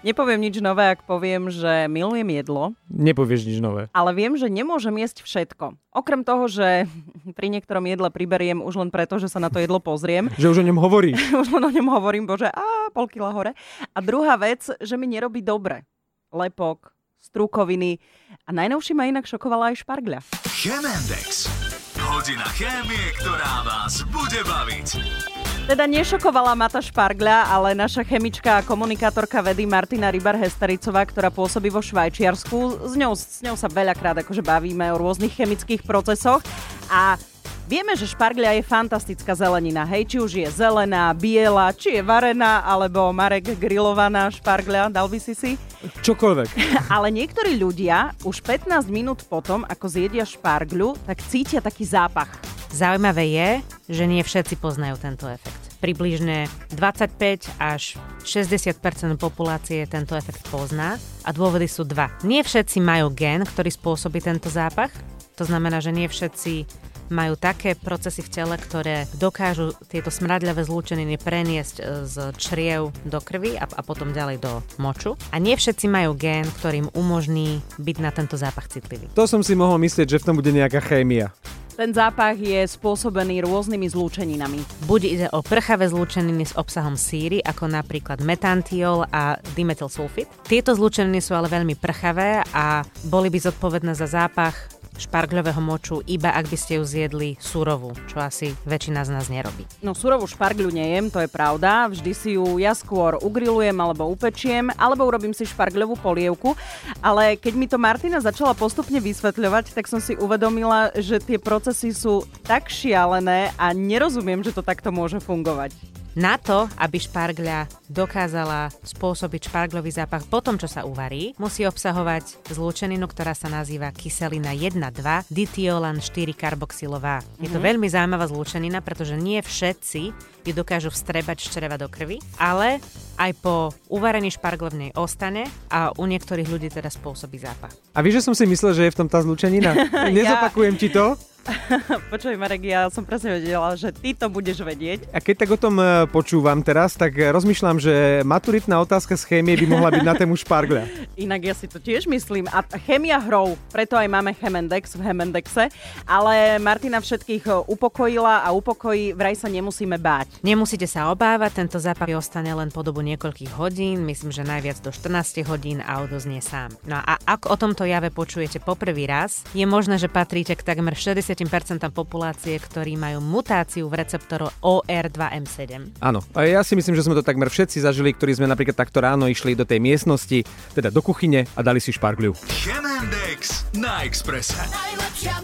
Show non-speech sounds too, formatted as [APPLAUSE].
Nepoviem nič nové, ak poviem, že milujem jedlo, Nepovieš nič nové. ale viem, že nemôžem jesť všetko. Okrem toho, že [LAUGHS] pri niektorom jedle priberiem už len preto, že sa na to jedlo pozriem. Že už o ňom hovorí. [LAUGHS] už len o ňom hovorím, bože, a pol kila hore. A druhá vec, že mi nerobí dobre. Lepok, strukoviny a najnovšie ma inak šokovala aj špargľa. Chemendex. Hodina chémie, ktorá vás bude baviť. Teda nešokovala ma tá špargľa, ale naša chemička a komunikátorka vedy Martina Rybar-Hestericová, ktorá pôsobí vo Švajčiarsku, s ňou, s ňou sa veľakrát akože bavíme o rôznych chemických procesoch a Vieme, že špargľa je fantastická zelenina, hej, či už je zelená, biela, či je varená, alebo Marek grillovaná špargľa, dal by si si? Čokoľvek. [LAUGHS] Ale niektorí ľudia už 15 minút potom, ako zjedia špargľu, tak cítia taký zápach. Zaujímavé je, že nie všetci poznajú tento efekt. Približne 25 až 60% populácie tento efekt pozná a dôvody sú dva. Nie všetci majú gen, ktorý spôsobí tento zápach, to znamená, že nie všetci majú také procesy v tele, ktoré dokážu tieto smradľavé zlúčeniny preniesť e, z čriev do krvi a, a potom ďalej do moču. A nie všetci majú gén, ktorým umožní byť na tento zápach citlivý. To som si mohol myslieť, že v tom bude nejaká chémia. Ten zápach je spôsobený rôznymi zlúčeninami. Buď ide o prchavé zlúčeniny s obsahom síry, ako napríklad metantiol a dimetylsulfit. Tieto zlúčeniny sú ale veľmi prchavé a boli by zodpovedné za zápach špargľového moču, iba ak by ste ju zjedli surovú, čo asi väčšina z nás nerobí. No surovú špargľu nejem, to je pravda. Vždy si ju ja skôr ugrilujem alebo upečiem, alebo urobím si špargľovú polievku. Ale keď mi to Martina začala postupne vysvetľovať, tak som si uvedomila, že tie procesy sú tak šialené a nerozumiem, že to takto môže fungovať. Na to, aby špargľa dokázala spôsobiť špargľový zápach po tom, čo sa uvarí, musí obsahovať zlúčeninu, ktorá sa nazýva kyselina 1,2 ditiolan 4 karboxylová. Je to veľmi zaujímavá zlúčenina, pretože nie všetci ju dokážu vstrebať z čreva do krvi, ale aj po uvarení špargľov v nej ostane a u niektorých ľudí teda spôsobí zápach. A víš, že som si myslel, že je v tom tá zlučenina? [LAUGHS] Nezopakujem ti to. [LAUGHS] Počuj, Marek, ja som presne vedela, že ty to budeš vedieť. A keď tak o tom e, počúvam teraz, tak e, rozmýšľam, že maturitná otázka z chémie by mohla byť na tému špargľa. [LAUGHS] Inak ja si to tiež myslím. A chémia hrou, preto aj máme Chemendex v Chemendexe. Ale Martina všetkých e, upokojila a upokojí, vraj sa nemusíme báť. Nemusíte sa obávať, tento zápach ostane len po dobu niekoľkých hodín, myslím, že najviac do 14 hodín a odoznie sám. No a ak o tomto jave počujete poprvý raz, je možné, že patríte k takmer 60% populácie, ktorí majú mutáciu v receptore OR2M7. Áno, a ja si myslím, že sme to takmer všetci zažili, ktorí sme napríklad takto ráno išli do tej miestnosti, teda do kuchyne a dali si špargľu. Chemendex na Exprese. Najlepšia